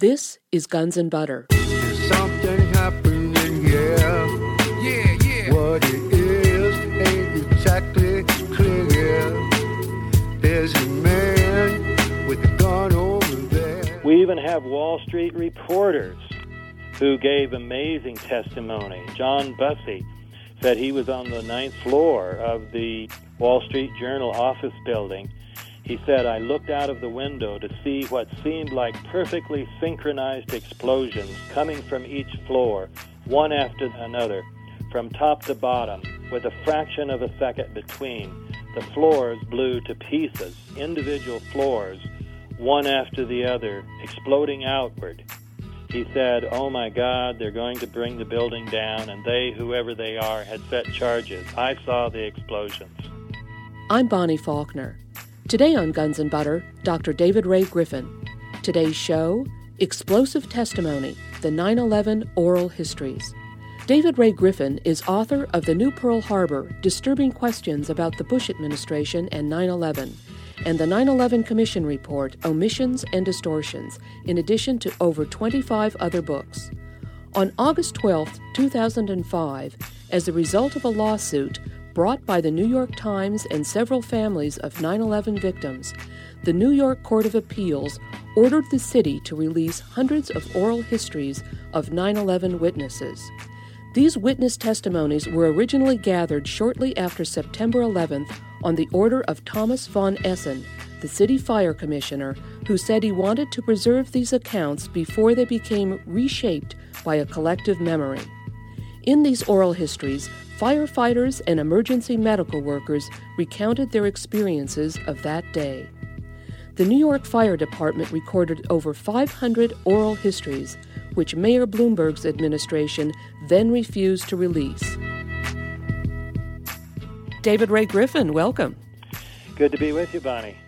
This is Guns and Butter. Something happening here. Yeah, yeah. What it is ain't exactly clear. There's a man with a gun over there. We even have Wall Street reporters who gave amazing testimony. John Bussey said he was on the ninth floor of the Wall Street Journal office building. He said, I looked out of the window to see what seemed like perfectly synchronized explosions coming from each floor, one after another, from top to bottom, with a fraction of a second between. The floors blew to pieces, individual floors, one after the other, exploding outward. He said, Oh my God, they're going to bring the building down, and they, whoever they are, had set charges. I saw the explosions. I'm Bonnie Faulkner. Today on Guns and Butter, Dr. David Ray Griffin. Today's show Explosive Testimony The 9 11 Oral Histories. David Ray Griffin is author of The New Pearl Harbor Disturbing Questions About the Bush Administration and 9 11 and the 9 11 Commission Report Omissions and Distortions, in addition to over 25 other books. On August 12, 2005, as a result of a lawsuit brought by the New York Times and several families of 9 11 victims, the New York Court of Appeals ordered the city to release hundreds of oral histories of 9 11 witnesses. These witness testimonies were originally gathered shortly after September 11th on the order of Thomas von Essen, the city fire commissioner, who said he wanted to preserve these accounts before they became reshaped by a collective memory. In these oral histories, firefighters and emergency medical workers recounted their experiences of that day. The New York Fire Department recorded over 500 oral histories, which Mayor Bloomberg's administration then refused to release. David Ray Griffin, welcome. Good to be with you, Bonnie.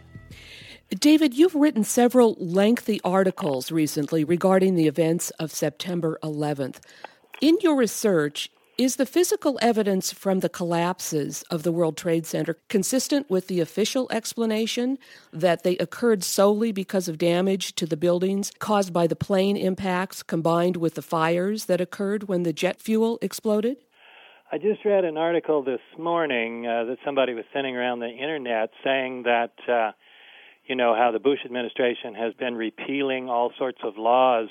David, you've written several lengthy articles recently regarding the events of September 11th. In your research, is the physical evidence from the collapses of the World Trade Center consistent with the official explanation that they occurred solely because of damage to the buildings caused by the plane impacts combined with the fires that occurred when the jet fuel exploded? I just read an article this morning uh, that somebody was sending around the internet saying that, uh, you know, how the Bush administration has been repealing all sorts of laws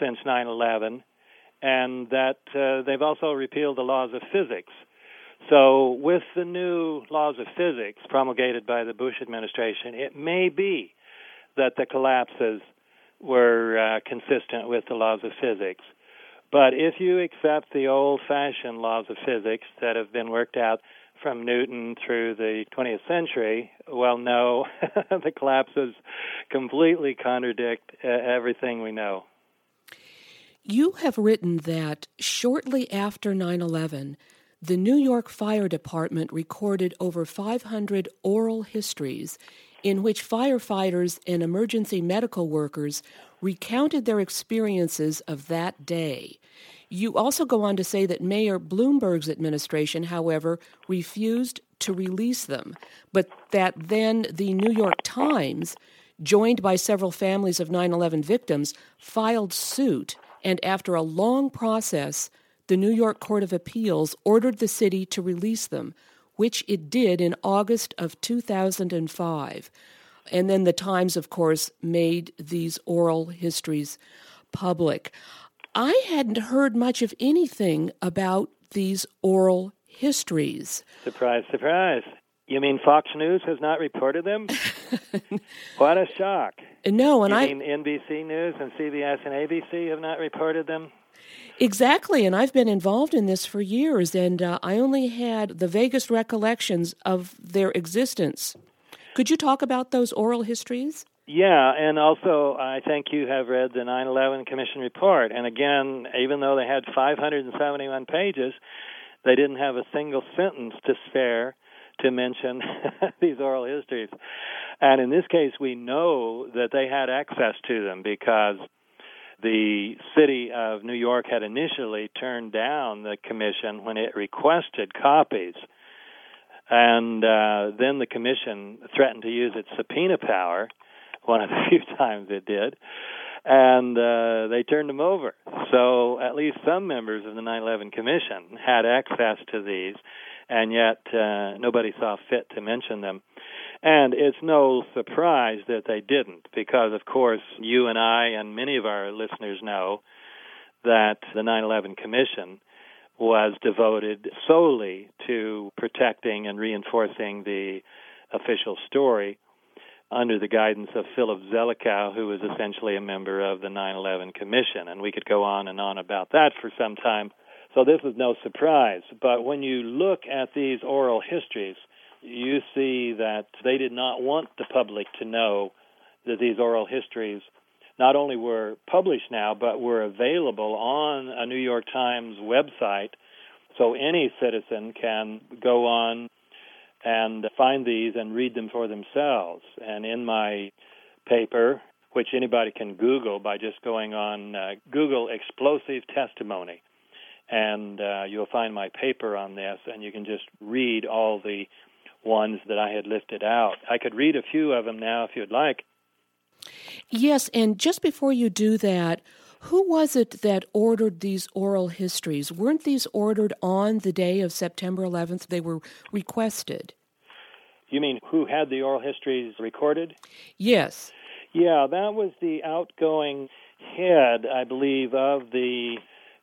since 9 11 and that uh, they've also repealed the laws of physics. So, with the new laws of physics promulgated by the Bush administration, it may be that the collapses were uh, consistent with the laws of physics. But if you accept the old fashioned laws of physics that have been worked out from Newton through the 20th century, well, no, the collapses completely contradict uh, everything we know. You have written that shortly after 9 11, the New York Fire Department recorded over 500 oral histories in which firefighters and emergency medical workers recounted their experiences of that day. You also go on to say that Mayor Bloomberg's administration, however, refused to release them, but that then the New York Times, joined by several families of 9 11 victims, filed suit and after a long process, the New York Court of Appeals ordered the city to release them, which it did in August of 2005. And then the Times, of course, made these oral histories public. I hadn't heard much of anything about these oral histories. Surprise, surprise. You mean Fox News has not reported them? what a shock. No, and you I mean NBC News and CBS and ABC have not reported them? Exactly, and I've been involved in this for years, and uh, I only had the vaguest recollections of their existence. Could you talk about those oral histories? Yeah, and also I think you have read the 9 11 Commission report. And again, even though they had 571 pages, they didn't have a single sentence to spare to mention these oral histories. And in this case, we know that they had access to them because the city of New York had initially turned down the commission when it requested copies. And uh, then the commission threatened to use its subpoena power, one of the few times it did. and uh, they turned them over. So at least some members of the 9/11 Commission had access to these, and yet uh, nobody saw fit to mention them. And it's no surprise that they didn't, because of course you and I and many of our listeners know that the 9/11 Commission was devoted solely to protecting and reinforcing the official story under the guidance of Philip Zelikow, who was essentially a member of the 9 11 Commission. And we could go on and on about that for some time. So this is no surprise. But when you look at these oral histories, you see that they did not want the public to know that these oral histories not only were published now, but were available on a New York Times website. So any citizen can go on and find these and read them for themselves. And in my paper, which anybody can Google by just going on uh, Google explosive testimony, and uh, you'll find my paper on this, and you can just read all the ones that I had lifted out. I could read a few of them now if you'd like. Yes, and just before you do that, who was it that ordered these oral histories? Weren't these ordered on the day of September 11th? They were requested. You mean who had the oral histories recorded? Yes. Yeah, that was the outgoing head, I believe, of the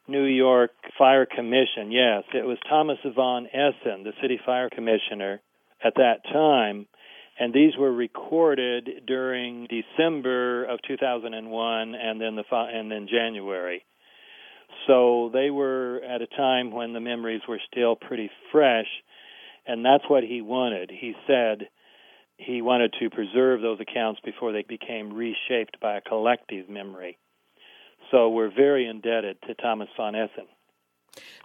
New York Fire Commission. Yes, it was Thomas von Essen, the city fire commissioner at that time and these were recorded during December of 2001 and then the and then January. So they were at a time when the memories were still pretty fresh, and that's what he wanted. He said he wanted to preserve those accounts before they became reshaped by a collective memory. So we're very indebted to Thomas von Essen.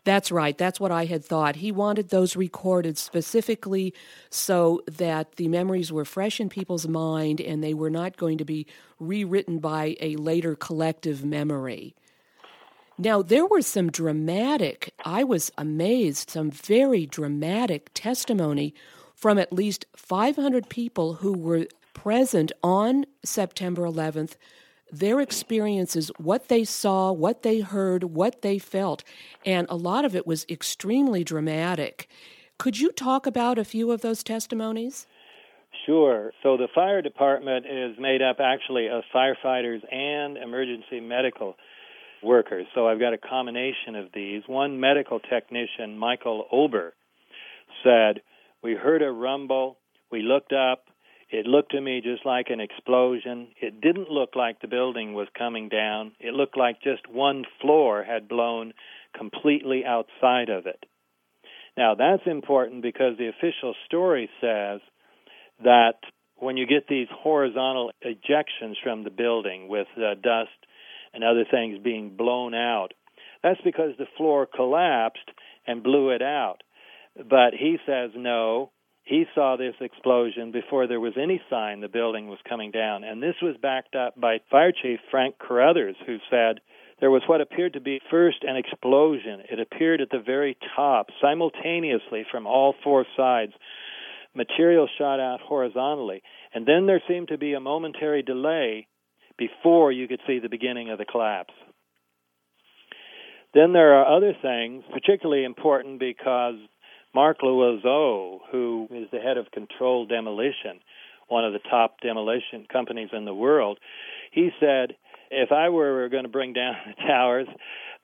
That's right. That's what I had thought. He wanted those recorded specifically so that the memories were fresh in people's mind and they were not going to be rewritten by a later collective memory. Now, there was some dramatic, I was amazed, some very dramatic testimony from at least 500 people who were present on September 11th their experiences, what they saw, what they heard, what they felt, and a lot of it was extremely dramatic. Could you talk about a few of those testimonies? Sure. So the fire department is made up actually of firefighters and emergency medical workers. So I've got a combination of these. One medical technician, Michael Ober, said, We heard a rumble. We looked up. It looked to me just like an explosion. It didn't look like the building was coming down. It looked like just one floor had blown completely outside of it. Now, that's important because the official story says that when you get these horizontal ejections from the building with uh, dust and other things being blown out, that's because the floor collapsed and blew it out. But he says no, he saw this explosion before there was any sign the building was coming down. And this was backed up by Fire Chief Frank Cruthers, who said there was what appeared to be first an explosion. It appeared at the very top, simultaneously from all four sides. Material shot out horizontally. And then there seemed to be a momentary delay before you could see the beginning of the collapse. Then there are other things, particularly important because Mark Loizeaux, who is the head of Controlled Demolition, one of the top demolition companies in the world, he said, if I were going to bring down the towers,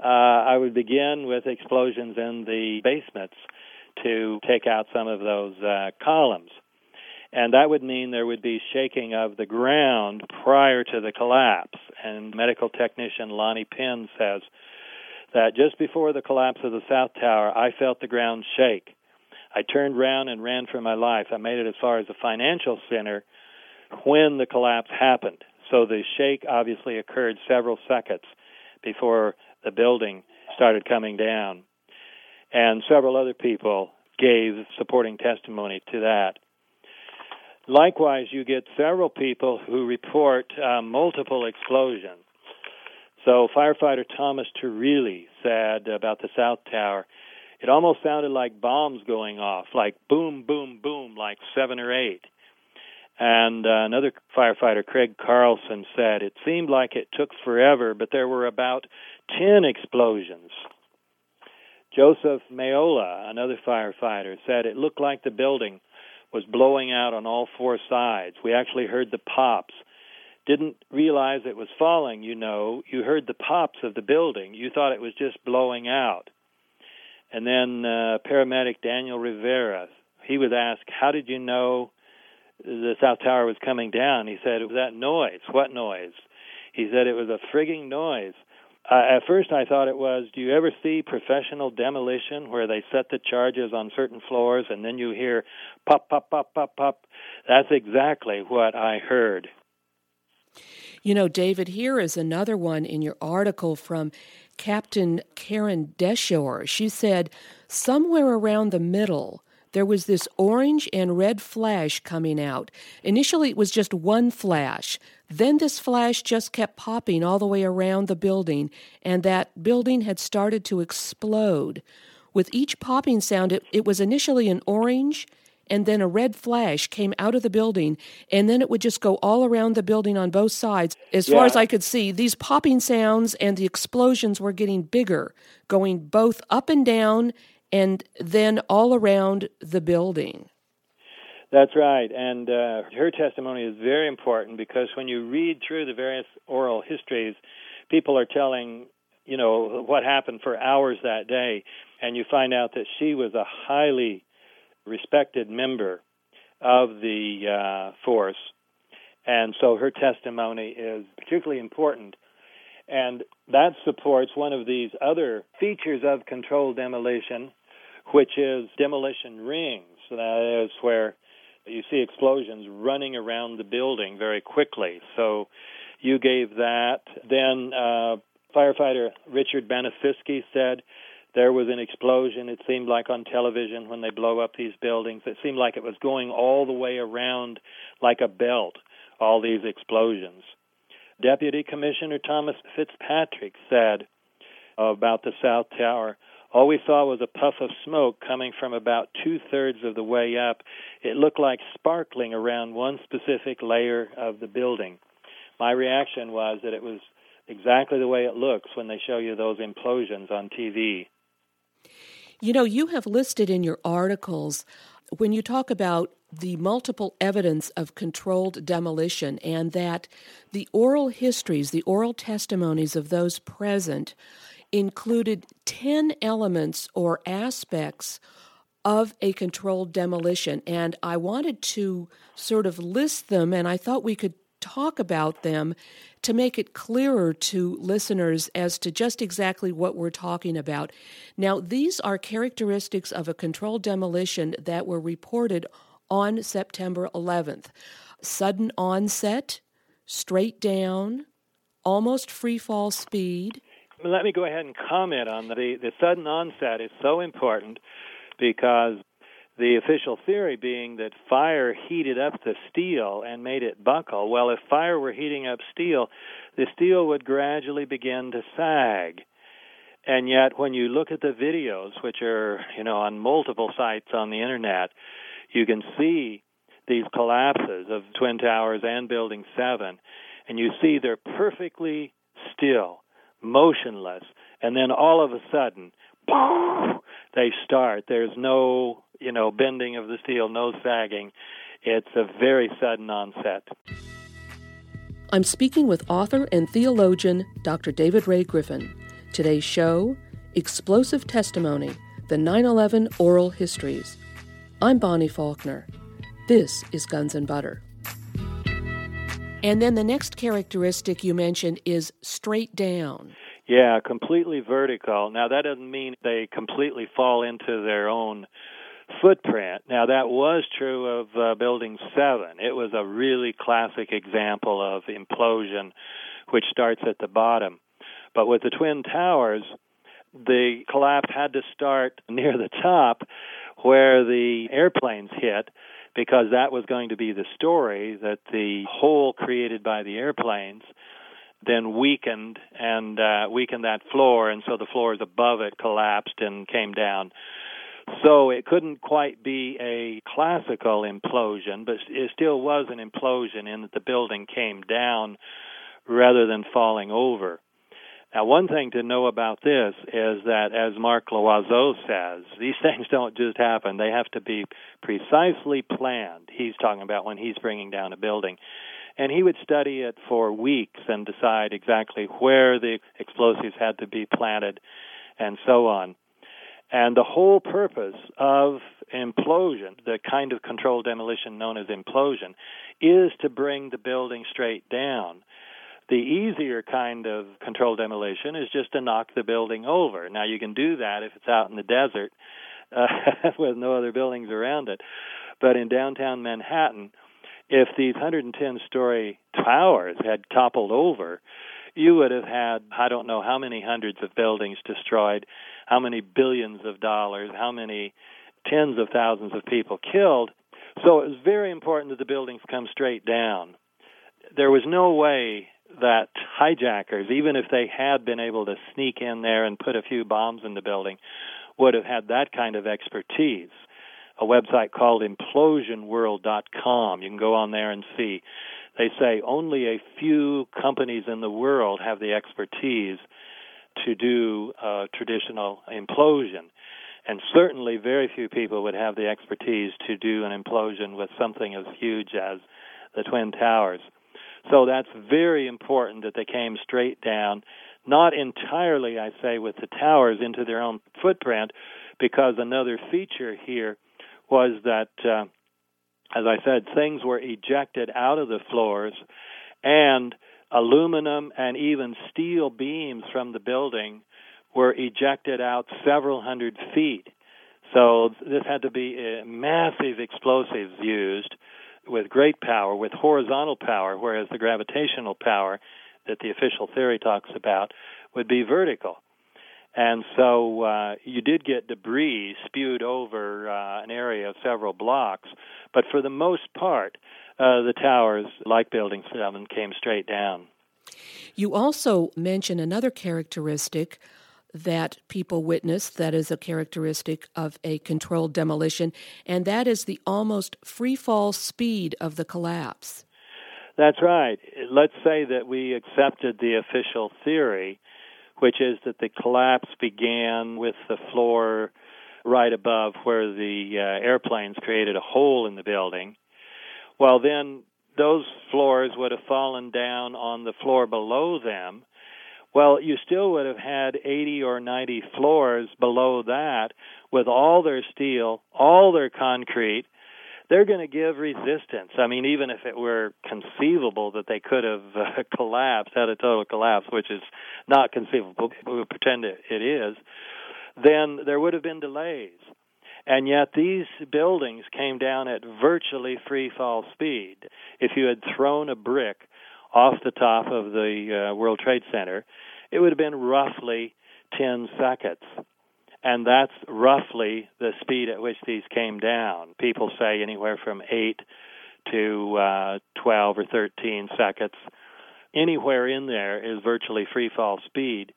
uh, I would begin with explosions in the basements to take out some of those uh, columns. And that would mean there would be shaking of the ground prior to the collapse. And medical technician Lonnie Penn says that just before the collapse of the South Tower, I felt the ground shake. I turned around and ran for my life. I made it as far as the financial center when the collapse happened. So the shake obviously occurred several seconds before the building started coming down. And several other people gave supporting testimony to that. Likewise, you get several people who report uh, multiple explosions. So, firefighter Thomas Turilli said about the South Tower it almost sounded like bombs going off, like boom, boom, boom, like seven or eight. And uh, another firefighter, Craig Carlson, said it seemed like it took forever, but there were about 10 explosions. Joseph Meola, another firefighter, said it looked like the building was blowing out on all four sides. We actually heard the pops. Didn't realize it was falling, you know. You heard the pops of the building. You thought it was just blowing out. And then uh, paramedic Daniel Rivera, he was asked, How did you know the South Tower was coming down? He said, It was that noise. What noise? He said, It was a frigging noise. Uh, at first, I thought it was. Do you ever see professional demolition where they set the charges on certain floors and then you hear pop, pop, pop, pop, pop? That's exactly what I heard. You know, David, here is another one in your article from Captain Karen Deshore. She said, somewhere around the middle, there was this orange and red flash coming out. Initially, it was just one flash. Then this flash just kept popping all the way around the building, and that building had started to explode. With each popping sound, it, it was initially an orange and then a red flash came out of the building, and then it would just go all around the building on both sides. As yeah. far as I could see, these popping sounds and the explosions were getting bigger, going both up and down and then all around the building. That's right. And uh, her testimony is very important because when you read through the various oral histories, people are telling, you know, what happened for hours that day. And you find out that she was a highly respected member of the uh, force, and so her testimony is particularly important. And that supports one of these other features of controlled demolition, which is demolition rings. That is where you see explosions running around the building very quickly. So you gave that. Then uh, firefighter Richard Banaciski said there was an explosion. It seemed like on television when they blow up these buildings, it seemed like it was going all the way around like a belt, all these explosions. Deputy Commissioner Thomas Fitzpatrick said about the South Tower, all we saw was a puff of smoke coming from about two thirds of the way up. It looked like sparkling around one specific layer of the building. My reaction was that it was exactly the way it looks when they show you those implosions on TV. You know, you have listed in your articles when you talk about the multiple evidence of controlled demolition and that the oral histories, the oral testimonies of those present included 10 elements or aspects of a controlled demolition. And I wanted to sort of list them, and I thought we could talk about them to make it clearer to listeners as to just exactly what we're talking about. Now, these are characteristics of a controlled demolition that were reported on September 11th sudden onset, straight down, almost free fall speed. Let me go ahead and comment on the the sudden onset is so important because the official theory being that fire heated up the steel and made it buckle. Well, if fire were heating up steel, the steel would gradually begin to sag. And yet, when you look at the videos, which are, you know, on multiple sites on the internet, you can see these collapses of Twin Towers and Building 7, and you see they're perfectly still, motionless, and then all of a sudden, boom, they start. There's no you know, bending of the steel, no sagging. It's a very sudden onset. I'm speaking with author and theologian Dr. David Ray Griffin. Today's show Explosive Testimony The 9 11 Oral Histories. I'm Bonnie Faulkner. This is Guns and Butter. And then the next characteristic you mentioned is straight down. Yeah, completely vertical. Now, that doesn't mean they completely fall into their own footprint. Now, that was true of uh, Building 7. It was a really classic example of implosion, which starts at the bottom. But with the Twin Towers, the collapse had to start near the top where the airplanes hit because that was going to be the story that the hole created by the airplanes then weakened and uh, weakened that floor, and so the floors above it collapsed and came down. So it couldn't quite be a classical implosion, but it still was an implosion in that the building came down rather than falling over. Now, one thing to know about this is that, as Mark Loizeaux says, these things don't just happen. They have to be precisely planned. He's talking about when he's bringing down a building. And he would study it for weeks and decide exactly where the explosives had to be planted and so on. And the whole purpose of implosion, the kind of controlled demolition known as implosion, is to bring the building straight down. The easier kind of controlled demolition is just to knock the building over. Now, you can do that if it's out in the desert uh, with no other buildings around it. But in downtown Manhattan, if these 110 story towers had toppled over, you would have had I don't know how many hundreds of buildings destroyed, how many billions of dollars, how many tens of thousands of people killed. So it was very important that the buildings come straight down. There was no way that hijackers, even if they had been able to sneak in there and put a few bombs in the building, would have had that kind of expertise. A website called implosionworld.com. You can go on there and see they say only a few companies in the world have the expertise to do a traditional implosion. And certainly, very few people would have the expertise to do an implosion with something as huge as the Twin Towers. So that's very important that they came straight down, not entirely, I say, with the towers into their own footprint, because another feature here was that uh, as I said, things were ejected out of the floors, and aluminum and even steel beams from the building were ejected out several hundred feet. So this had to be massive explosives used with great power, with horizontal power, whereas the gravitational power that the official theory talks about would be vertical. And so uh, you did get debris spewed over uh, an area of several blocks, but for the most part, uh, the towers, like Building 7, came straight down. You also mention another characteristic that people witness that is a characteristic of a controlled demolition, and that is the almost free fall speed of the collapse. That's right. Let's say that we accepted the official theory which is that the collapse began with the floor right above where the uh, airplanes created a hole in the building. Well, then those floors would have fallen down on the floor below them. Well, you still would have had 80 or 90 floors below that with all their steel, all their concrete, they're going to give resistance. I mean, even if it were conceivable that they could have uh, collapsed, had a total collapse, which is not conceivable, we pretend it, it is, then there would have been delays. And yet these buildings came down at virtually free fall speed. If you had thrown a brick off the top of the uh, World Trade Center, it would have been roughly 10 seconds and that's roughly the speed at which these came down. People say anywhere from 8 to uh, 12 or 13 seconds. Anywhere in there is virtually free fall speed.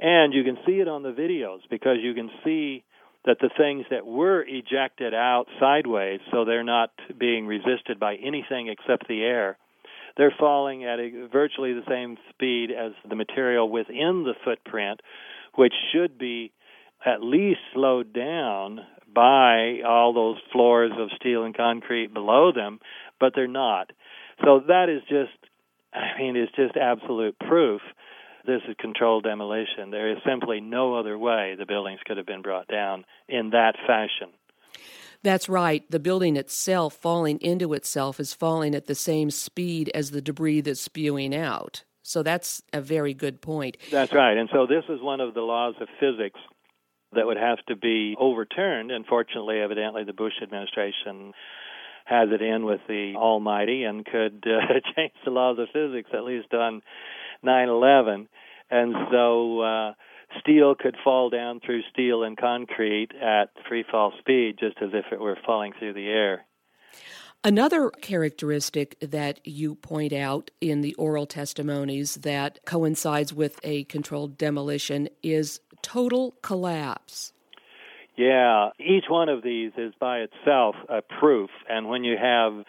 And you can see it on the videos because you can see that the things that were ejected out sideways, so they're not being resisted by anything except the air, they're falling at a, virtually the same speed as the material within the footprint, which should be at least slowed down by all those floors of steel and concrete below them, but they're not. So that is just, I mean, it's just absolute proof this is controlled demolition. There is simply no other way the buildings could have been brought down in that fashion. That's right. The building itself falling into itself is falling at the same speed as the debris that's spewing out. So that's a very good point. That's right. And so this is one of the laws of physics that would have to be overturned. And fortunately, evidently, the Bush administration has it in with the Almighty and could uh, change the laws of physics, at least on 9 11. And so uh, steel could fall down through steel and concrete at free fall speed, just as if it were falling through the air. Another characteristic that you point out in the oral testimonies that coincides with a controlled demolition is total collapse. Yeah, each one of these is by itself a proof, and when you have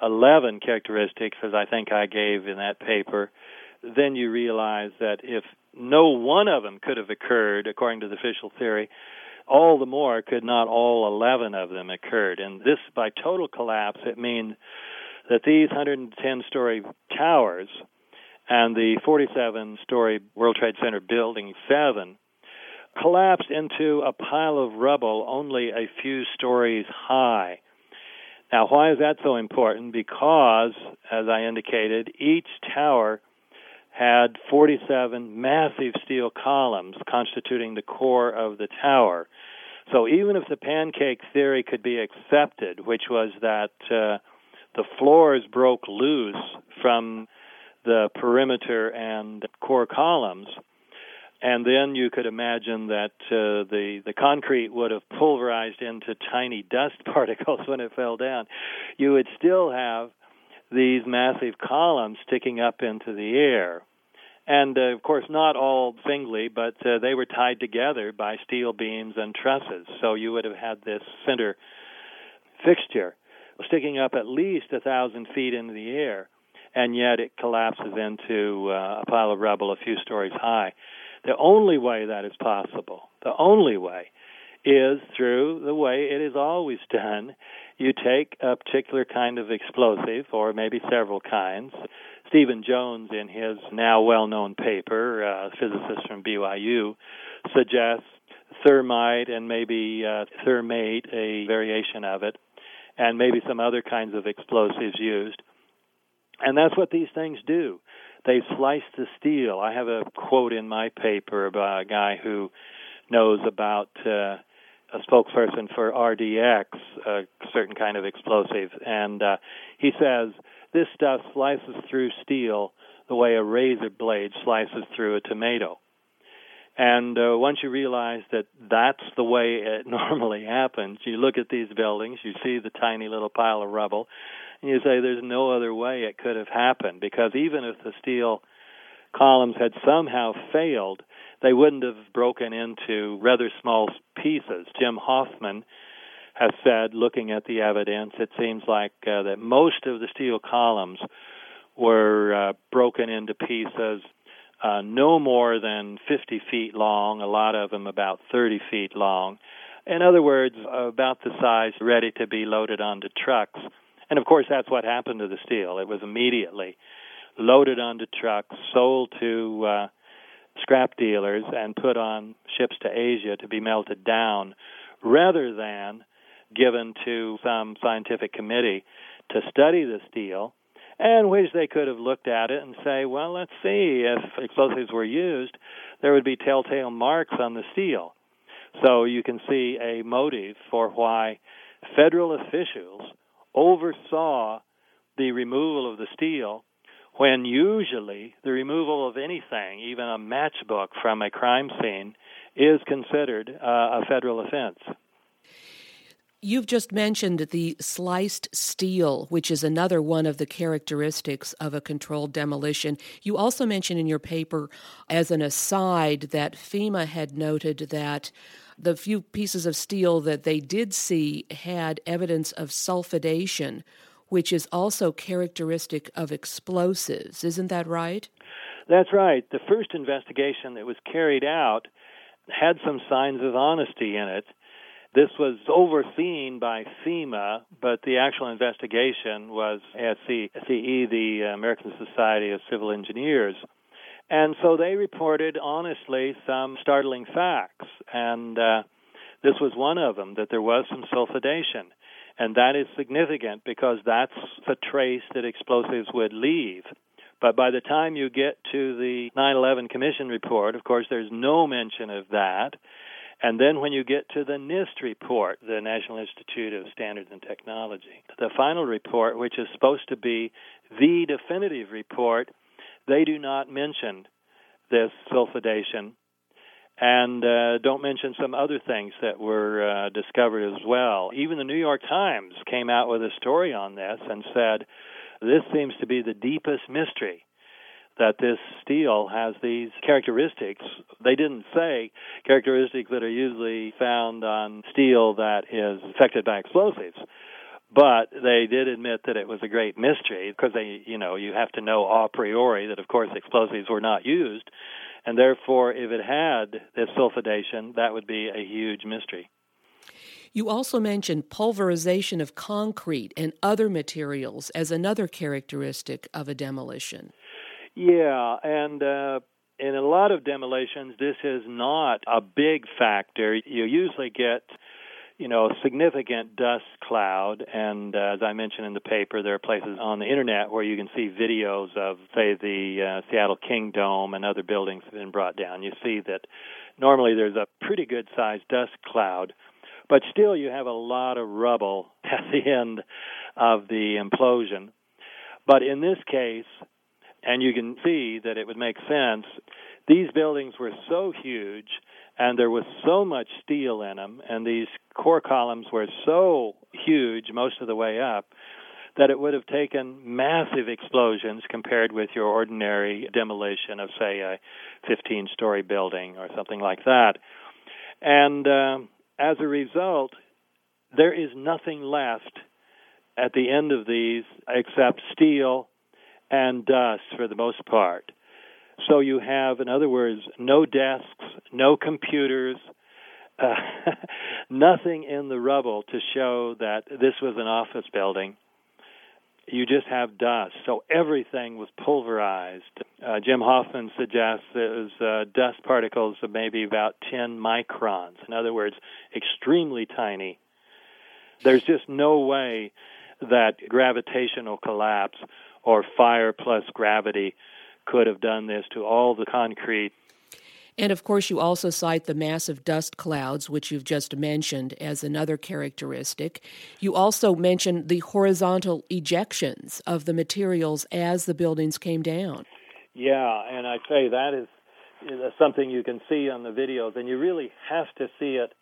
11 characteristics, as I think I gave in that paper, then you realize that if no one of them could have occurred according to the official theory, all the more could not all 11 of them occurred. And this, by total collapse, it means that these 110 story towers and the 47 story World Trade Center Building 7 collapsed into a pile of rubble only a few stories high. Now, why is that so important? Because, as I indicated, each tower had 47 massive steel columns constituting the core of the tower. So even if the pancake theory could be accepted, which was that uh, the floors broke loose from the perimeter and core columns, and then you could imagine that uh, the the concrete would have pulverized into tiny dust particles when it fell down. You would still have these massive columns sticking up into the air, and uh, of course not all singly, but uh, they were tied together by steel beams and trusses. So you would have had this center fixture sticking up at least a thousand feet into the air, and yet it collapses into uh, a pile of rubble a few stories high. The only way that is possible, the only way, is through the way it is always done. You take a particular kind of explosive, or maybe several kinds. Stephen Jones, in his now well known paper, uh, physicist from BYU, suggests thermite and maybe uh, thermate, a variation of it, and maybe some other kinds of explosives used. And that's what these things do they slice the steel. I have a quote in my paper about a guy who knows about uh, a spokesperson for RDX, a certain kind of explosive, and uh, he says this stuff slices through steel the way a razor blade slices through a tomato. And uh, once you realize that that's the way it normally happens, you look at these buildings, you see the tiny little pile of rubble, and you say there's no other way it could have happened because even if the steel columns had somehow failed, they wouldn't have broken into rather small pieces. Jim Hoffman has said, looking at the evidence, it seems like uh, that most of the steel columns were uh, broken into pieces uh, no more than 50 feet long, a lot of them about 30 feet long. In other words, about the size ready to be loaded onto trucks. And of course, that's what happened to the steel. It was immediately loaded onto trucks, sold to uh, scrap dealers, and put on ships to Asia to be melted down, rather than given to some scientific committee to study the steel, and which they could have looked at it and say, well, let's see if explosives were used, there would be telltale marks on the steel. So you can see a motive for why federal officials oversaw the removal of the steel when usually the removal of anything, even a matchbook from a crime scene, is considered uh, a federal offense. You've just mentioned the sliced steel, which is another one of the characteristics of a controlled demolition. You also mentioned in your paper, as an aside, that FEMA had noted that the few pieces of steel that they did see had evidence of sulfidation, which is also characteristic of explosives. Isn't that right? That's right. The first investigation that was carried out had some signs of honesty in it. This was overseen by FEMA, but the actual investigation was at CE, the American Society of Civil Engineers. And so they reported honestly some startling facts, and uh, this was one of them that there was some sulfidation. And that is significant because that's the trace that explosives would leave. But by the time you get to the 9 11 Commission report, of course, there's no mention of that. And then when you get to the NIST report, the National Institute of Standards and Technology, the final report, which is supposed to be the definitive report, they do not mention this sulfidation and uh, don't mention some other things that were uh, discovered as well. Even the New York Times came out with a story on this and said, This seems to be the deepest mystery that this steel has these characteristics. They didn't say characteristics that are usually found on steel that is affected by explosives. But they did admit that it was a great mystery because they, you know, you have to know a priori that, of course, explosives were not used, and therefore, if it had this sulfidation, that would be a huge mystery. You also mentioned pulverization of concrete and other materials as another characteristic of a demolition. Yeah, and uh, in a lot of demolitions, this is not a big factor. You usually get you know, significant dust cloud. And uh, as I mentioned in the paper, there are places on the internet where you can see videos of, say, the uh, Seattle Kingdome and other buildings have been brought down. You see that normally there's a pretty good sized dust cloud, but still you have a lot of rubble at the end of the implosion. But in this case, and you can see that it would make sense, these buildings were so huge and there was so much steel in them, and these core columns were so huge most of the way up that it would have taken massive explosions compared with your ordinary demolition of, say, a 15 story building or something like that. And uh, as a result, there is nothing left at the end of these except steel and dust for the most part. So you have, in other words, no desks, no computers, uh, nothing in the rubble to show that this was an office building. You just have dust. So everything was pulverized. Uh, Jim Hoffman suggests it was uh, dust particles of maybe about 10 microns. In other words, extremely tiny. There's just no way that gravitational collapse or fire plus gravity could have done this to all the concrete. And of course, you also cite the massive dust clouds, which you've just mentioned, as another characteristic. You also mentioned the horizontal ejections of the materials as the buildings came down. Yeah, and I say that is, is something you can see on the videos, and you really have to see it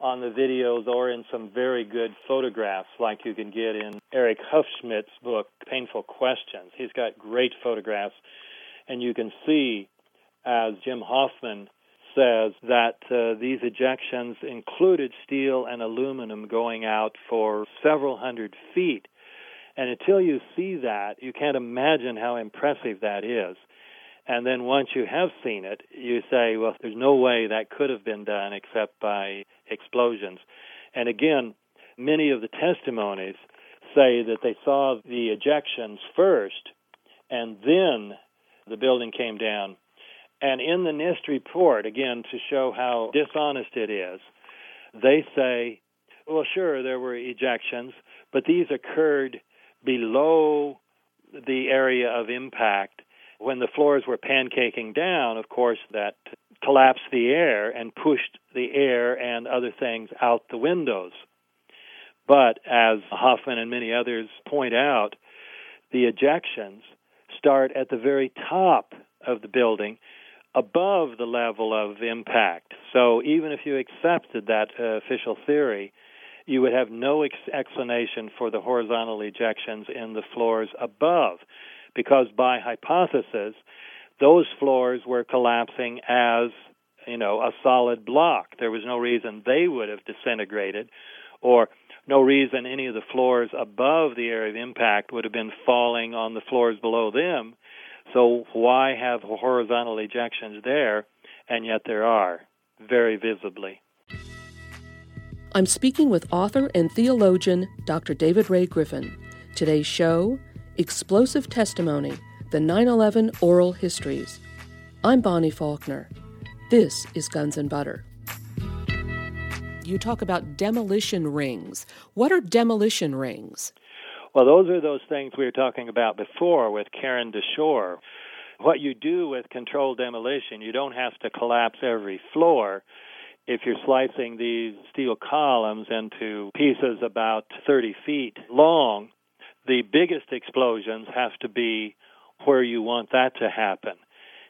on the videos or in some very good photographs like you can get in Eric Hufschmid's book, Painful Questions. He's got great photographs and you can see, as Jim Hoffman says, that uh, these ejections included steel and aluminum going out for several hundred feet. And until you see that, you can't imagine how impressive that is. And then once you have seen it, you say, well, there's no way that could have been done except by explosions. And again, many of the testimonies say that they saw the ejections first, and then the building came down. And in the NIST report, again, to show how dishonest it is, they say, well, sure, there were ejections, but these occurred below the area of impact. When the floors were pancaking down, of course, that collapsed the air and pushed the air and other things out the windows. But as Hoffman and many others point out, the ejections start at the very top of the building above the level of impact. So even if you accepted that uh, official theory, you would have no ex- explanation for the horizontal ejections in the floors above, because by hypothesis, those floors were collapsing as you know a solid block. There was no reason they would have disintegrated, or no reason any of the floors above the area of impact would have been falling on the floors below them. So why have horizontal ejections there? And yet there are, very visibly. I'm speaking with author and theologian Dr. David Ray Griffin. Today's show Explosive Testimony The 9 11 Oral Histories. I'm Bonnie Faulkner. This is Guns and Butter you talk about demolition rings. What are demolition rings? Well, those are those things we were talking about before with Karen DeShore. What you do with controlled demolition, you don't have to collapse every floor. If you're slicing these steel columns into pieces about 30 feet long, the biggest explosions have to be where you want that to happen.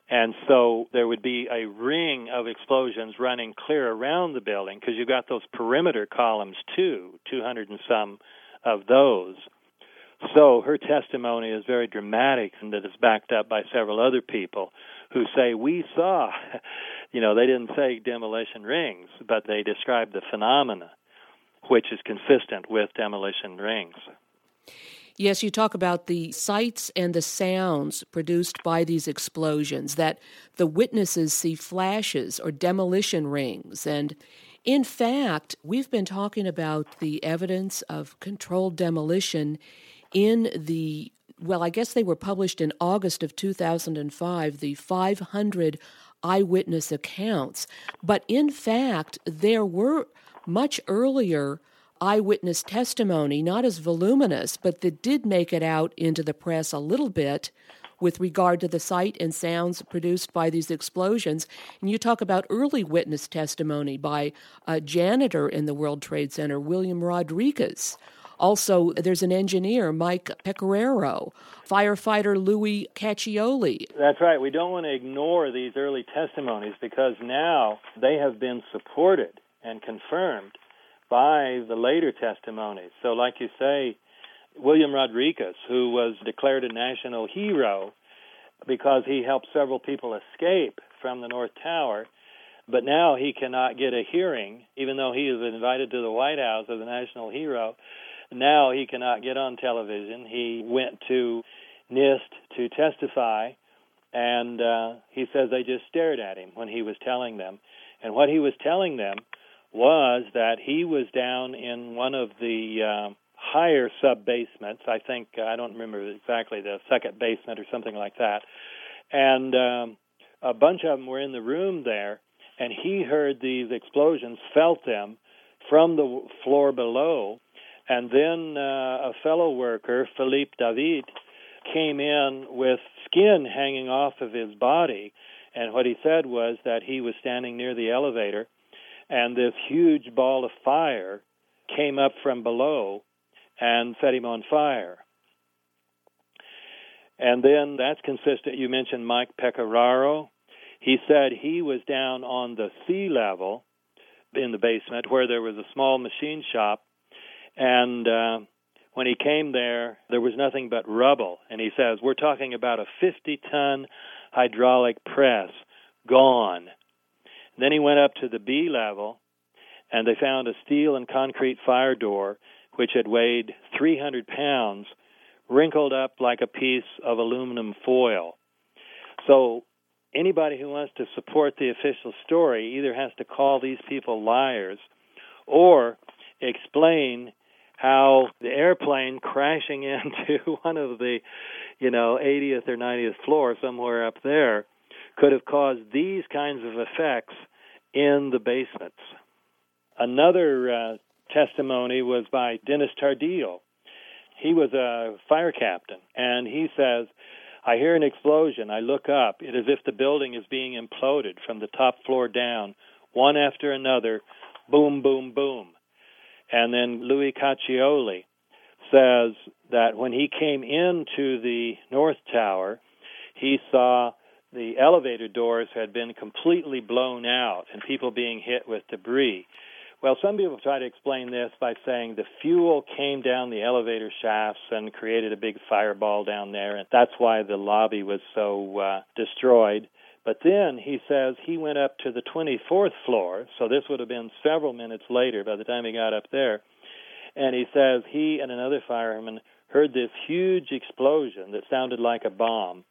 And so there would be a ring of explosions running clear around the building because you've got those perimeter columns too, 200 and some of those. So her testimony is very dramatic and that is backed up by several other people who say we saw you know they didn't say demolition rings but they described the phenomena which is consistent with demolition rings. Yes, you talk about the sights and the sounds produced by these explosions, that the witnesses see flashes or demolition rings. And in fact, we've been talking about the evidence of controlled demolition in the, well, I guess they were published in August of 2005, the 500 eyewitness accounts. But in fact, there were much earlier eyewitness testimony, not as voluminous, but that did make it out into the press a little bit with regard to the sight and sounds produced by these explosions. And you talk about early witness testimony by a janitor in the World Trade Center, William Rodriguez. Also, there's an engineer, Mike Pecoraro, firefighter Louis Caccioli. That's right. We don't want to ignore these early testimonies because now they have been supported and confirmed by the later testimonies. So, like you say, William Rodriguez, who was declared a national hero because he helped several people escape from the North Tower, but now he cannot get a hearing, even though he is invited to the White House as a national hero. Now he cannot get on television. He went to NIST to testify, and uh, he says they just stared at him when he was telling them. And what he was telling them was that he was down in one of the uh, higher sub basements. I think I don't remember exactly the second basement or something like that. And um, a bunch of them were in the room there, and he heard these explosions, felt them from the floor below. And then uh, a fellow worker, Philippe David, came in with skin hanging off of his body. And what he said was that he was standing near the elevator and this huge ball of fire came up from below and set him on fire. And then that's consistent. You mentioned Mike Pecoraro. He said he was down on the C level in the basement where there was a small machine shop. And uh, when he came there, there was nothing but rubble. And he says, We're talking about a 50 ton hydraulic press gone. Then he went up to the B level, and they found a steel and concrete fire door which had weighed 300 pounds, wrinkled up like a piece of aluminum foil. So anybody who wants to support the official story either has to call these people liars or explain how the airplane crashing into one of the, you know, 80th or 90th floor somewhere up there could have caused these kinds of effects in the basements. Another uh, testimony was by Dennis Tardio. He was a fire captain, and he says, I hear an explosion. I look up. It is as if the building is being imploded from the top floor down, one after another, boom, boom, boom. And then Louis Caccioli says that when he came into the North Tower, he saw the elevator doors had been completely blown out and people being hit with debris. Well, some people try to explain this by saying the fuel came down the elevator shafts and created a big fireball down there, and that's why the lobby was so uh, destroyed. But then he says he went up to the 24th floor, so this would have been several minutes later by the time he got up there. And he says he and another fireman heard this huge explosion that sounded like a bomb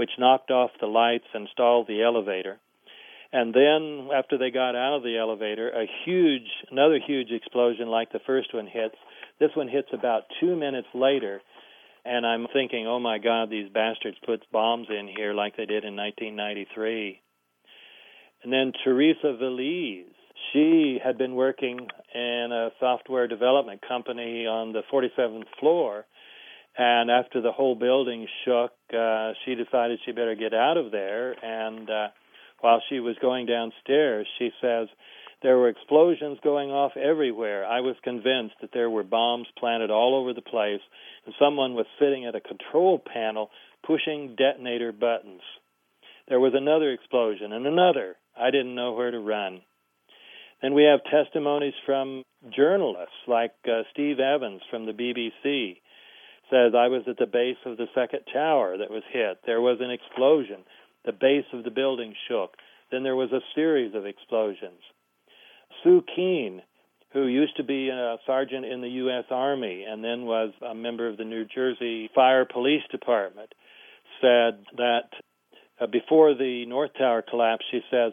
which knocked off the lights and stalled the elevator. And then, after they got out of the elevator, a huge, another huge explosion like the first one hits. This one hits about two minutes later, and I'm thinking, oh my God, these bastards put bombs in here like they did in 1993. And then Teresa Veliz, she had been working in a software development company on the 47th floor, and after the whole building shook, uh, she decided she better get out of there. And uh, while she was going downstairs, she says, there were explosions going off everywhere. I was convinced that there were bombs planted all over the place, and someone was sitting at a control panel pushing detonator buttons. There was another explosion and another. I didn't know where to run. Then we have testimonies from journalists like uh, Steve Evans from the BBC says I was at the base of the second tower that was hit. There was an explosion. The base of the building shook. Then there was a series of explosions. Sue Keane, who used to be a sergeant in the U.S. Army and then was a member of the New Jersey Fire Police Department, said that uh, before the North Tower collapsed, she says,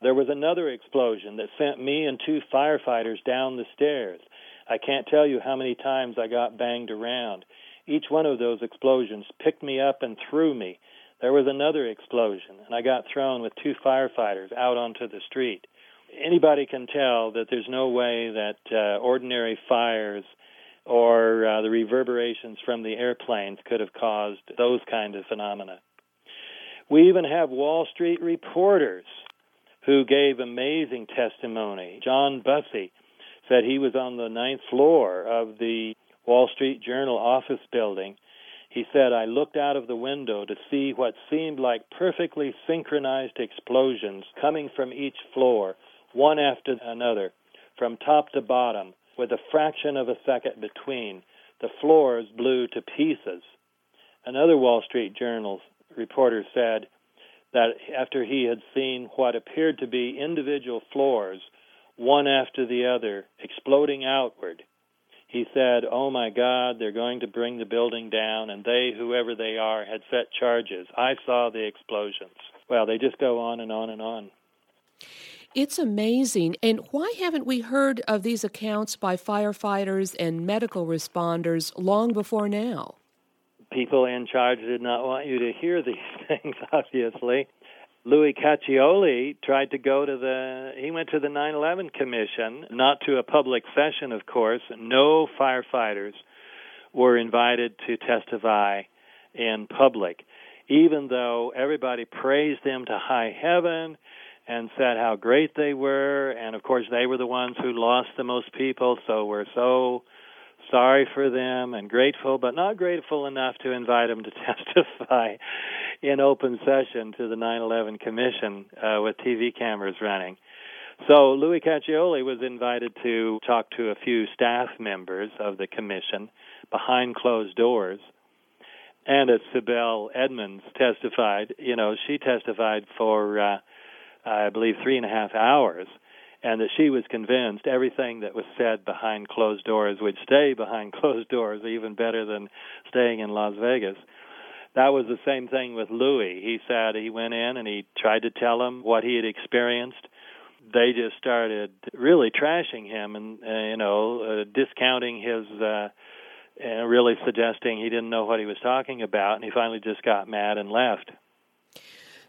there was another explosion that sent me and two firefighters down the stairs. I can't tell you how many times I got banged around. Each one of those explosions picked me up and threw me. There was another explosion, and I got thrown with two firefighters out onto the street. Anybody can tell that there's no way that uh, ordinary fires or uh, the reverberations from the airplanes could have caused those kind of phenomena. We even have Wall Street reporters who gave amazing testimony. John Bussey said he was on the ninth floor of the Wall Street Journal office building. He said, I looked out of the window to see what seemed like perfectly synchronized explosions coming from each floor, one after another, from top to bottom, with a fraction of a second between. The floors blew to pieces. Another Wall Street Journal reporter said that after he had seen what appeared to be individual floors, one after the other, exploding outward, he said, Oh my God, they're going to bring the building down, and they, whoever they are, had set charges. I saw the explosions. Well, they just go on and on and on. It's amazing. And why haven't we heard of these accounts by firefighters and medical responders long before now? People in charge did not want you to hear these things, obviously. Louis Caccioli tried to go to the he went to the 9/11 commission, not to a public session of course. No firefighters were invited to testify in public, even though everybody praised them to high heaven and said how great they were and of course they were the ones who lost the most people, so we're so sorry for them and grateful, but not grateful enough to invite them to testify in open session to the 9/11 Commission uh, with TV cameras running. So Louis Caccioli was invited to talk to a few staff members of the commission behind closed doors. And as Sibel Edmonds testified, you know, she testified for, uh, I believe, three and a half hours and that she was convinced everything that was said behind closed doors would stay behind closed doors, even better than staying in Las Vegas. That was the same thing with Louis. He said he went in and he tried to tell them what he had experienced. They just started really trashing him and uh, you know uh, discounting his uh and really suggesting he didn't know what he was talking about and he finally just got mad and left.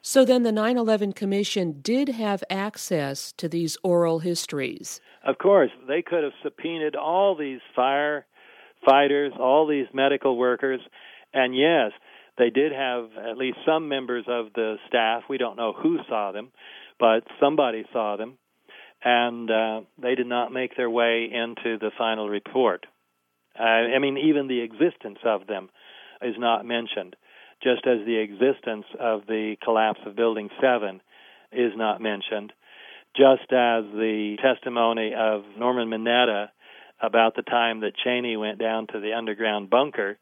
So then the 9 11 Commission did have access to these oral histories. Of course, they could have subpoenaed all these fire fighters, all these medical workers, and yes, they did have at least some members of the staff. We don't know who saw them, but somebody saw them, and uh, they did not make their way into the final report. Uh, I mean, even the existence of them is not mentioned just as the existence of the collapse of Building 7 is not mentioned, just as the testimony of Norman Mineta about the time that Cheney went down to the underground bunker,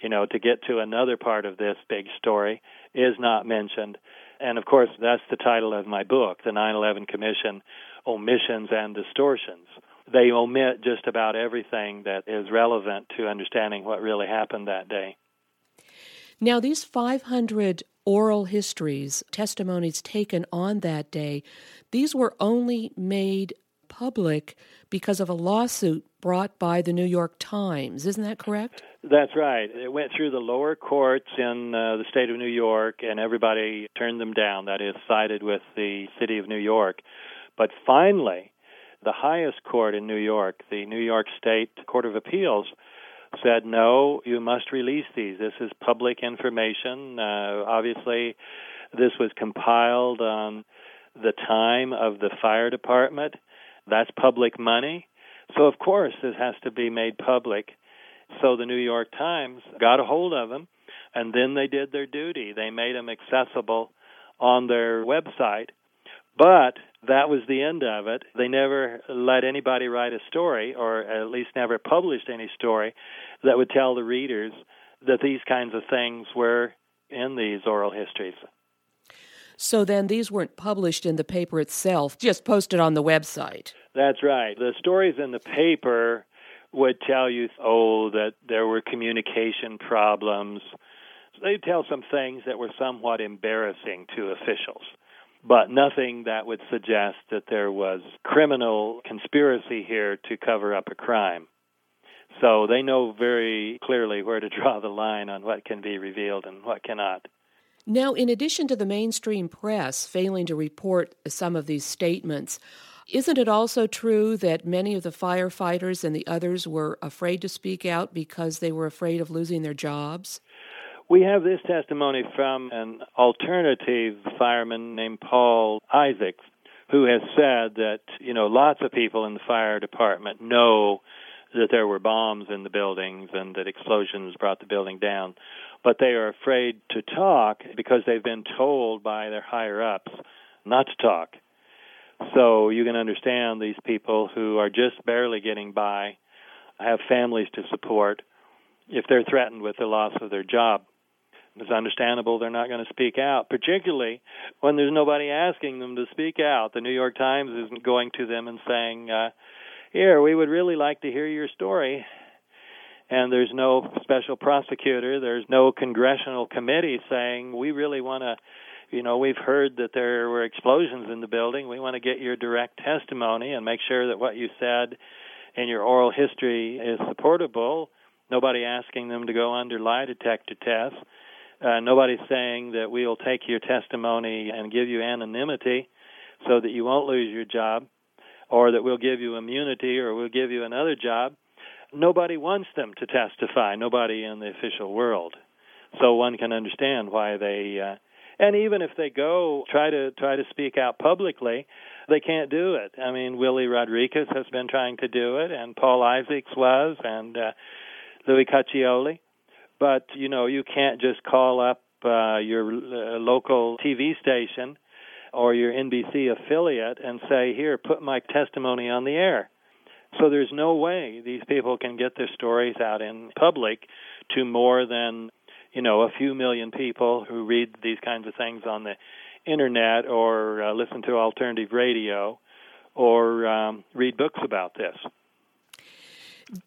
you know, to get to another part of this big story is not mentioned. And of course, that's the title of my book, The 9 11 Commission Omissions and Distortions. They omit just about everything that is relevant to understanding what really happened that day. Now, these 500 oral histories, testimonies taken on that day, these were only made public because of a lawsuit brought by the New York Times. Isn't that correct? That's right. It went through the lower courts in uh, the state of New York, and everybody turned them down. That is, sided with the city of New York. But finally, the highest court in New York, the New York State Court of Appeals, said, no, you must release these. This is public information. Uh, obviously, this was compiled on the time of the fire department. That's public money. So, of course, this has to be made public. So, the New York Times got a hold of them, and then they did their duty. They made them accessible on their website. But that was the end of it. They never let anybody write a story, or at least never published any story, that would tell the readers that these kinds of things were in these oral histories. So then these weren't published in the paper itself, just posted on the website. That's right. The stories in the paper would tell you, oh, that there were communication problems. They'd tell some things that were somewhat embarrassing to officials, but nothing that would suggest that there was criminal conspiracy here to cover up a crime. So they know very clearly where to draw the line on what can be revealed and what cannot. Now, in addition to the mainstream press failing to report some of these statements, isn't it also true that many of the firefighters and the others were afraid to speak out because they were afraid of losing their jobs? We have this testimony from an alternative fireman named Paul Isaacs, who has said that, you know, lots of people in the fire department know that there were bombs in the buildings and that explosions brought the building down, but they are afraid to talk because they've been told by their higher ups not to talk. So you can understand these people who are just barely getting by, have families to support, if they're threatened with the loss of their job. It's understandable they're not going to speak out, particularly when there's nobody asking them to speak out. The New York Times isn't going to them and saying, uh, Here, we would really like to hear your story. And there's no special prosecutor, there's no congressional committee saying, We really want to you know, we've heard that there were explosions in the building. We want to get your direct testimony and make sure that what you said in your oral history is supportable. Nobody asking them to go under lie detector tests. Uh, nobody's saying that we'll take your testimony and give you anonymity so that you won't lose your job, or that we'll give you immunity, or we'll give you another job. Nobody wants them to testify. Nobody in the official world. So one can understand why they uh, and even if they go try to try to speak out publicly, they can't do it. I mean, Willie Rodriguez has been trying to do it, and Paul Isaacs was, and uh, Louis Caccioli. But you know, you can't just call up uh, your uh, local TV station or your NBC affiliate and say, "Here, put my testimony on the air." So there's no way these people can get their stories out in public to more than you know a few million people who read these kinds of things on the internet or uh, listen to alternative radio or um, read books about this.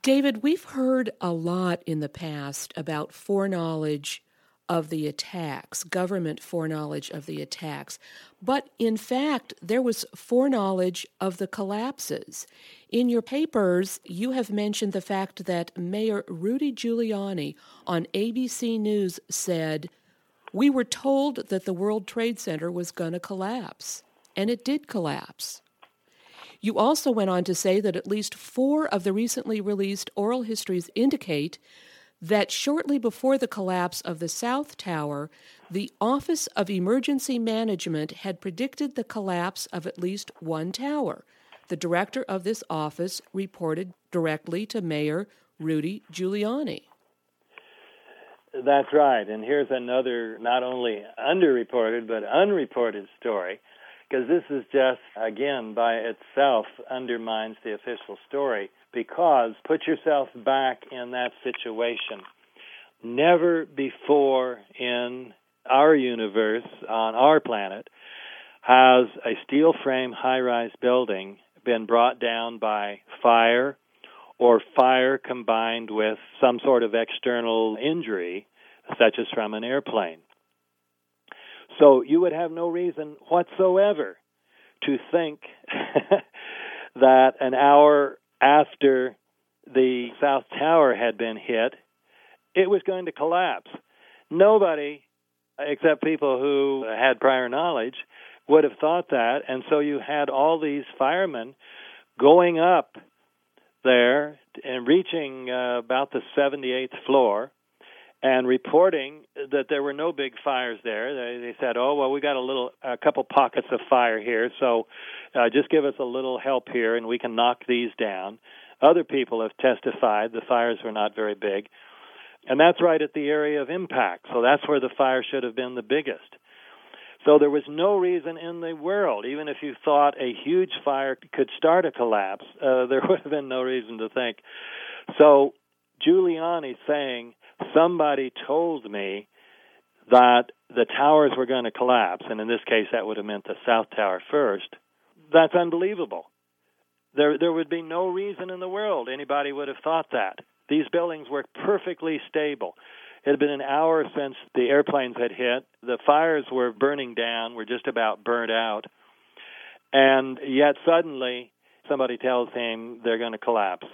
David, we've heard a lot in the past about foreknowledge of the attacks, government foreknowledge of the attacks. But in fact, there was foreknowledge of the collapses. In your papers, you have mentioned the fact that Mayor Rudy Giuliani on ABC News said, We were told that the World Trade Center was going to collapse, and it did collapse. You also went on to say that at least four of the recently released oral histories indicate that shortly before the collapse of the South Tower, the Office of Emergency Management had predicted the collapse of at least one tower. The director of this office reported directly to Mayor Rudy Giuliani. That's right. And here's another not only underreported but unreported story because this is just, again, by itself undermines the official story because put yourself back in that situation. Never before in our universe, on our planet, has a steel frame high rise building been brought down by fire or fire combined with some sort of external injury, such as from an airplane. So you would have no reason whatsoever to think that an hour after the South Tower had been hit, it was going to collapse. Nobody, except people who had prior knowledge, would have thought that. And so you had all these firemen going up there and reaching uh, about the 78th floor and reporting that there were no big fires there. They, they said, "Oh well, we got a little, a couple pockets of fire here, so uh, just give us a little help here, and we can knock these down." Other people have testified the fires were not very big, and that's right at the area of impact. So that's where the fire should have been the biggest. So there was no reason in the world, even if you thought a huge fire could start a collapse, uh, there would have been no reason to think. So Giuliani saying somebody told me that the towers were going to collapse, and in this case, that would have meant the South Tower first. That's unbelievable. There, there would be no reason in the world anybody would have thought that. These buildings were perfectly stable. It had been an hour since the airplanes had hit. The fires were burning down, were just about burnt out. And yet suddenly somebody tells him they're going to collapse.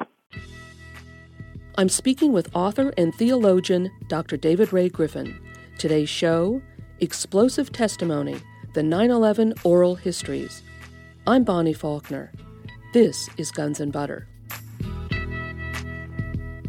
I'm speaking with author and theologian Dr. David Ray Griffin. Today's show Explosive Testimony The 9 11 Oral Histories. I'm Bonnie Faulkner. This is Guns and Butter.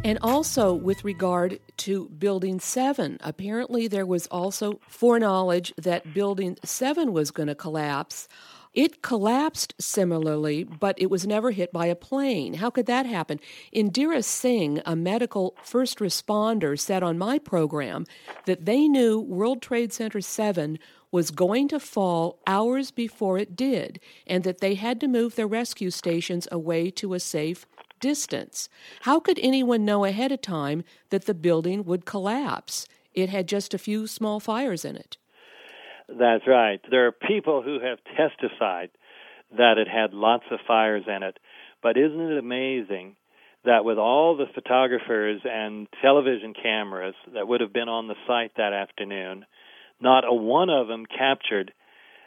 And also with regard to Building 7, apparently there was also foreknowledge that Building 7 was going to collapse. It collapsed similarly, but it was never hit by a plane. How could that happen? Indira Singh, a medical first responder, said on my program that they knew World Trade Center 7 was going to fall hours before it did, and that they had to move their rescue stations away to a safe distance. How could anyone know ahead of time that the building would collapse? It had just a few small fires in it. That's right. There are people who have testified that it had lots of fires in it. But isn't it amazing that with all the photographers and television cameras that would have been on the site that afternoon, not a one of them captured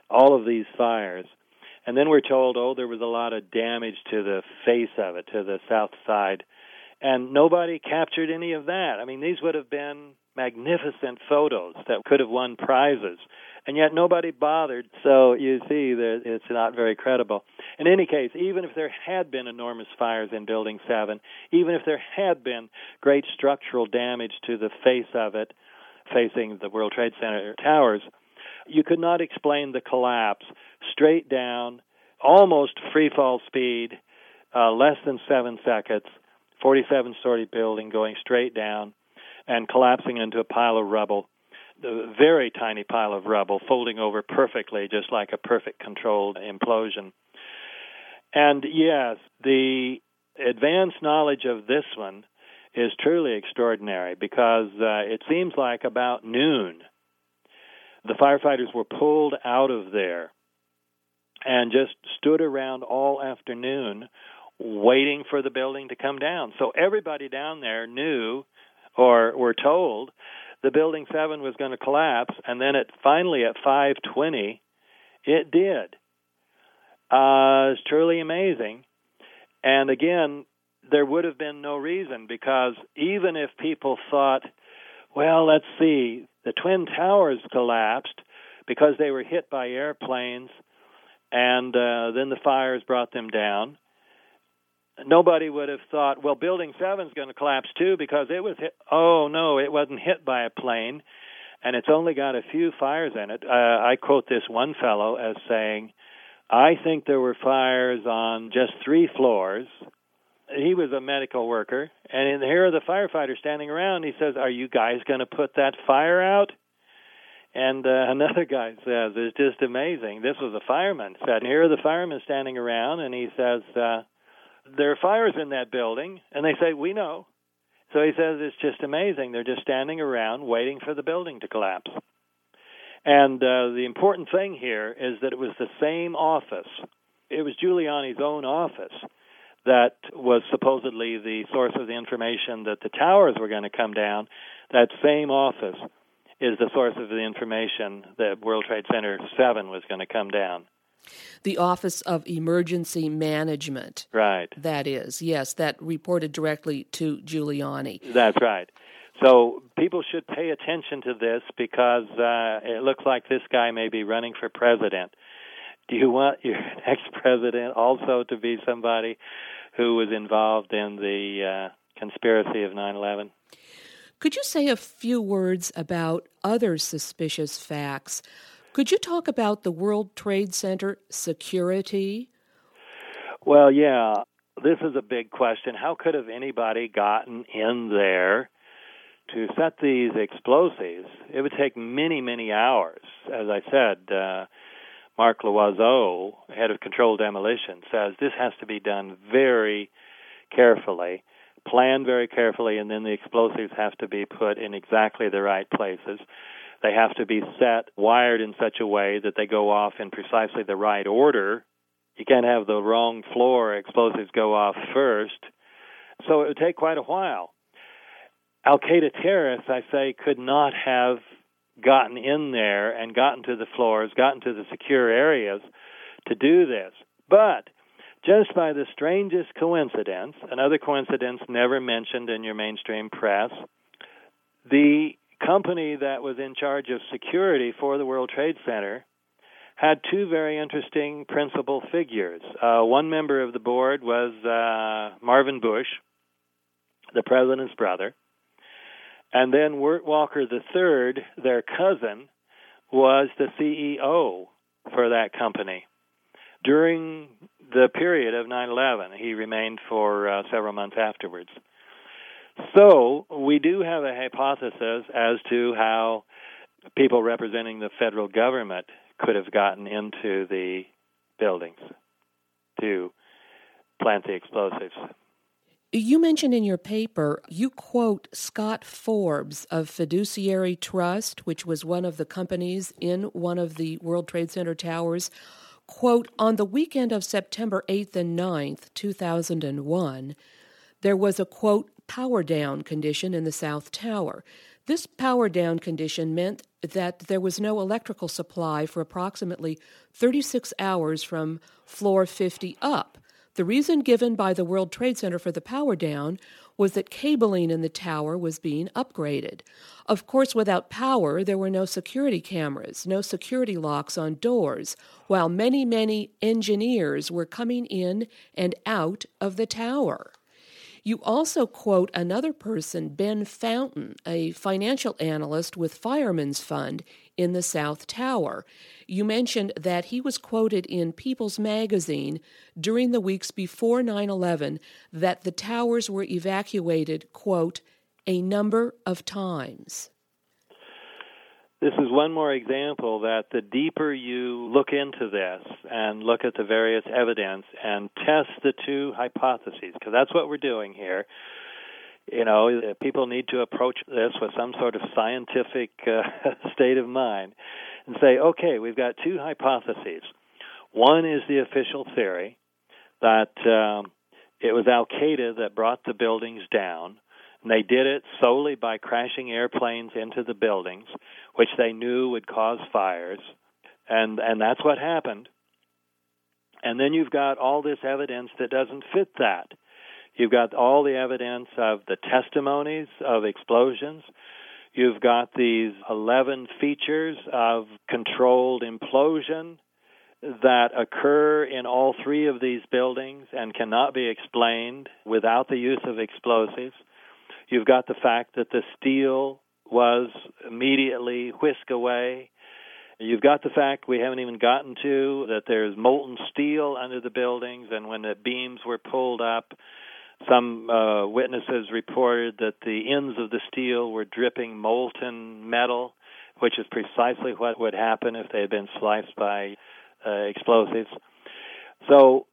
all of these fires. And then we're told, oh, there was a lot of damage to the face of it, to the south side. And nobody captured any of that. I mean, these would have been magnificent photos that could have won prizes. And yet nobody bothered. So you see that it's not very credible. In any case, even if there had been enormous fires in Building 7, even if there had been great structural damage to the face of it facing the World Trade Center towers, you could not explain the collapse straight down, almost free fall speed, uh, less than seven seconds, 47 story building going straight down and collapsing into a pile of rubble. A very tiny pile of rubble folding over perfectly, just like a perfect controlled implosion. And yes, the advanced knowledge of this one is truly extraordinary because uh, it seems like about noon the firefighters were pulled out of there and just stood around all afternoon waiting for the building to come down. So everybody down there knew or were told the building 7 was going to collapse and then it finally at 5:20 it did. Uh it's truly amazing. And again, there would have been no reason because even if people thought, well, let's see, the Twin Towers collapsed because they were hit by airplanes, and uh, then the fires brought them down. Nobody would have thought, well, Building 7 is going to collapse too because it was hit. Oh, no, it wasn't hit by a plane, and it's only got a few fires in it. Uh, I quote this one fellow as saying, I think there were fires on just three floors he was a medical worker, and here are the firefighters standing around. He says, "Are you guys going to put that fire out?" And uh, another guy says, "It's just amazing." This was a fireman said, "Here are the firemen standing around," and he says, uh, "There are fires in that building," and they say, "We know." So he says, "It's just amazing. They're just standing around waiting for the building to collapse." And uh, the important thing here is that it was the same office. It was Giuliani's own office that was supposedly the source of the information that the towers were going to come down, that same office is the source of the information that World Trade Center 7 was going to come down. The Office of Emergency Management. Right. That is, yes, that reported directly to Giuliani. That's right. So people should pay attention to this because uh, it looks like this guy may be running for president. Do you want your next president also to be somebody who was involved in the uh, conspiracy of 9 11. Could you say a few words about other suspicious facts? Could you talk about the World Trade Center security? Well, yeah, this is a big question. How could have anybody gotten in there to set these explosives? It would take many, many hours. As I said, uh, Mark Loizeaux, head of controlled demolition, says this has to be done very carefully. planned very carefully, and then the explosives have to be put in exactly the right places. They have to be set, wired in such a way that they go off in precisely the right order. You can't have the wrong floor explosives go off first. So it would take quite a while. Al Qaeda terrorists, I say, could not have gotten in there and gotten to the floors, gotten to the secure areas to do this. But just by the strangest coincidence, another coincidence never mentioned in your mainstream press, the company that was in charge of security for the World Trade Center had two very interesting principal figures. Uh, one member of the board was uh, Marvin Bush, the president's brother, and then Wirt Walker III, their cousin, was the CEO for that company. During the period of 9 11, he remained for uh, several months afterwards. So, we do have a hypothesis as to how people representing the federal government could have gotten into the buildings to plant the explosives. You mentioned in your paper, you quote Scott Forbes of Fiduciary Trust, which was one of the companies in one of the World Trade Center towers. Quote, on the weekend of September 8th and 9th, 2001, there was a quote, power down condition in the South Tower. This power down condition meant that there was no electrical supply for approximately 36 hours from floor 50 up. The reason given by the World Trade Center for the power down was that cabling in the tower was being upgraded. Of course, without power, there were no security cameras, no security locks on doors, while many, many engineers were coming in and out of the tower. You also quote another person, Ben Fountain, a financial analyst with Fireman's Fund in the South Tower. You mentioned that he was quoted in People's Magazine during the weeks before 9 11 that the towers were evacuated, quote, a number of times. This is one more example that the deeper you look into this and look at the various evidence and test the two hypotheses, because that's what we're doing here. You know, people need to approach this with some sort of scientific uh, state of mind and say, okay, we've got two hypotheses. One is the official theory that um, it was Al Qaeda that brought the buildings down and they did it solely by crashing airplanes into the buildings, which they knew would cause fires. And and that's what happened. And then you've got all this evidence that doesn't fit that. You've got all the evidence of the testimonies of explosions. You've got these 11 features of controlled implosion that occur in all three of these buildings and cannot be explained without the use of explosives. You've got the fact that the steel was immediately whisked away. You've got the fact we haven't even gotten to that there's molten steel under the buildings, and when the beams were pulled up, some uh, witnesses reported that the ends of the steel were dripping molten metal, which is precisely what would happen if they had been sliced by uh, explosives. So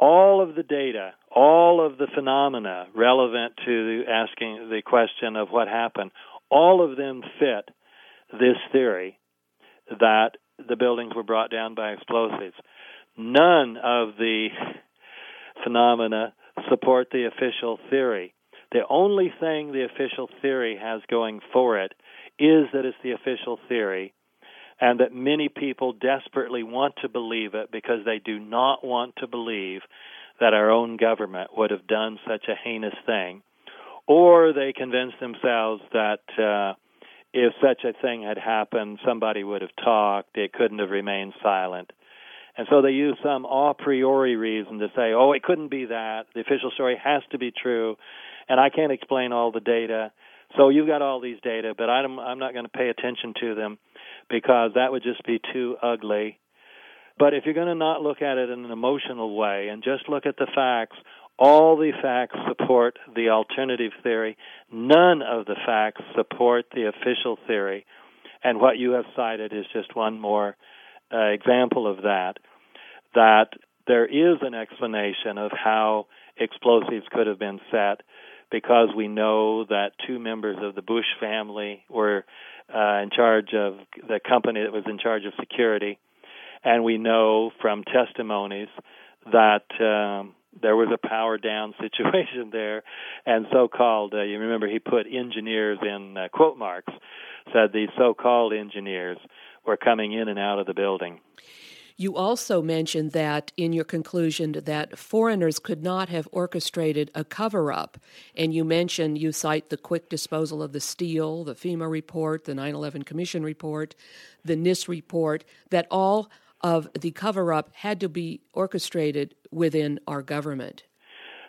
all of the data, all of the phenomena relevant to asking the question of what happened, all of them fit this theory that the buildings were brought down by explosives. None of the phenomena support the official theory. The only thing the official theory has going for it is that it's the official theory and that many people desperately want to believe it because they do not want to believe that our own government would have done such a heinous thing, or they convince themselves that uh, if such a thing had happened, somebody would have talked, it couldn't have remained silent. And so they use some a priori reason to say, oh, it couldn't be that. The official story has to be true, and I can't explain all the data. So you've got all these data, but I'm not going to pay attention to them because that would just be too ugly. But if you're going to not look at it in an emotional way and just look at the facts, all the facts support the alternative theory. None of the facts support the official theory. And what you have cited is just one more uh, example of that. That there is an explanation of how explosives could have been set, because we know that two members of the Bush family were uh, in charge of the company that was in charge of security, and we know from testimonies that um, there was a power down situation there, and so-called. Uh, you remember he put engineers in uh, quote marks, said these so-called engineers were coming in and out of the building. You also mentioned that in your conclusion that foreigners could not have orchestrated a cover up. And you mentioned you cite the quick disposal of the steel, the FEMA report, the 9 11 Commission report, the NIST report, that all of the cover up had to be orchestrated within our government.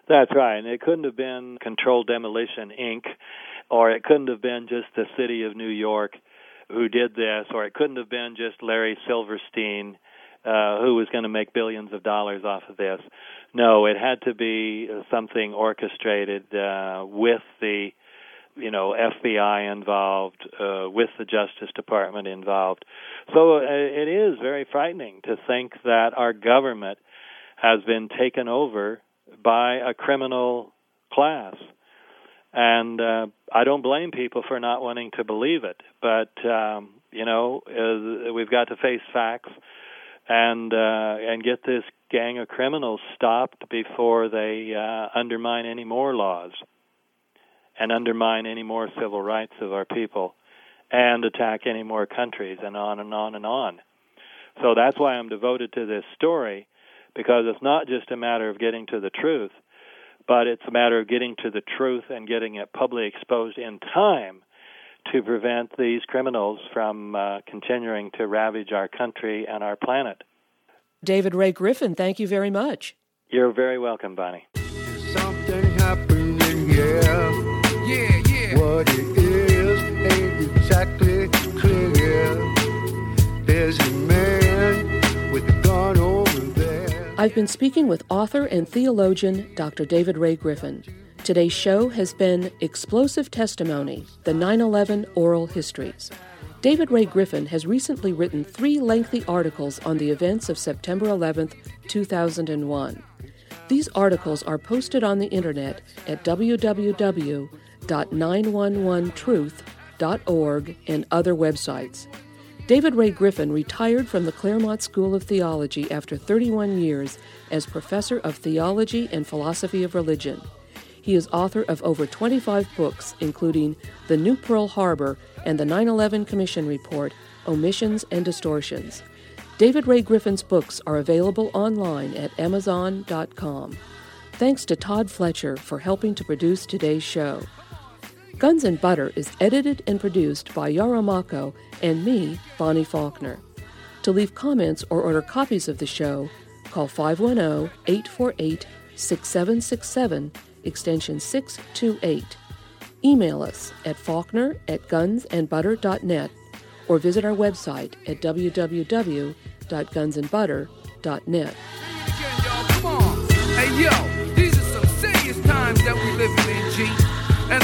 That's right. And it couldn't have been Controlled Demolition Inc., or it couldn't have been just the city of New York who did this, or it couldn't have been just Larry Silverstein. Uh, who was going to make billions of dollars off of this? No, it had to be something orchestrated uh, with the you know FBI involved, uh, with the Justice Department involved. So uh, it is very frightening to think that our government has been taken over by a criminal class. And uh, I don't blame people for not wanting to believe it, but um, you know uh, we've got to face facts and uh, and get this gang of criminals stopped before they uh, undermine any more laws and undermine any more civil rights of our people and attack any more countries and on and on and on. So that's why I'm devoted to this story because it's not just a matter of getting to the truth, but it's a matter of getting to the truth and getting it publicly exposed in time to prevent these criminals from uh, continuing to ravage our country and our planet. David Ray Griffin, thank you very much. You're very welcome, Bonnie. What it is ain't exactly clear. There's a man with a gun over there. I've been speaking with author and theologian Dr. David Ray Griffin. Today's show has been Explosive Testimony The 9 11 Oral Histories. David Ray Griffin has recently written three lengthy articles on the events of September 11, 2001. These articles are posted on the internet at www www.911truth.org and other websites. David Ray Griffin retired from the Claremont School of Theology after 31 years as professor of theology and philosophy of religion. He is author of over 25 books, including The New Pearl Harbor and the 9 11 Commission Report Omissions and Distortions. David Ray Griffin's books are available online at Amazon.com. Thanks to Todd Fletcher for helping to produce today's show. Guns and Butter is edited and produced by Yarrow Mahko and me, Bonnie Faulkner. To leave comments or order copies of the show, call 510 848 6767, extension 628. Email us at faulkner at gunsandbutter.net or visit our website at www.gunsandbutter.net. Hey yo, these are some serious times that we living in, G. And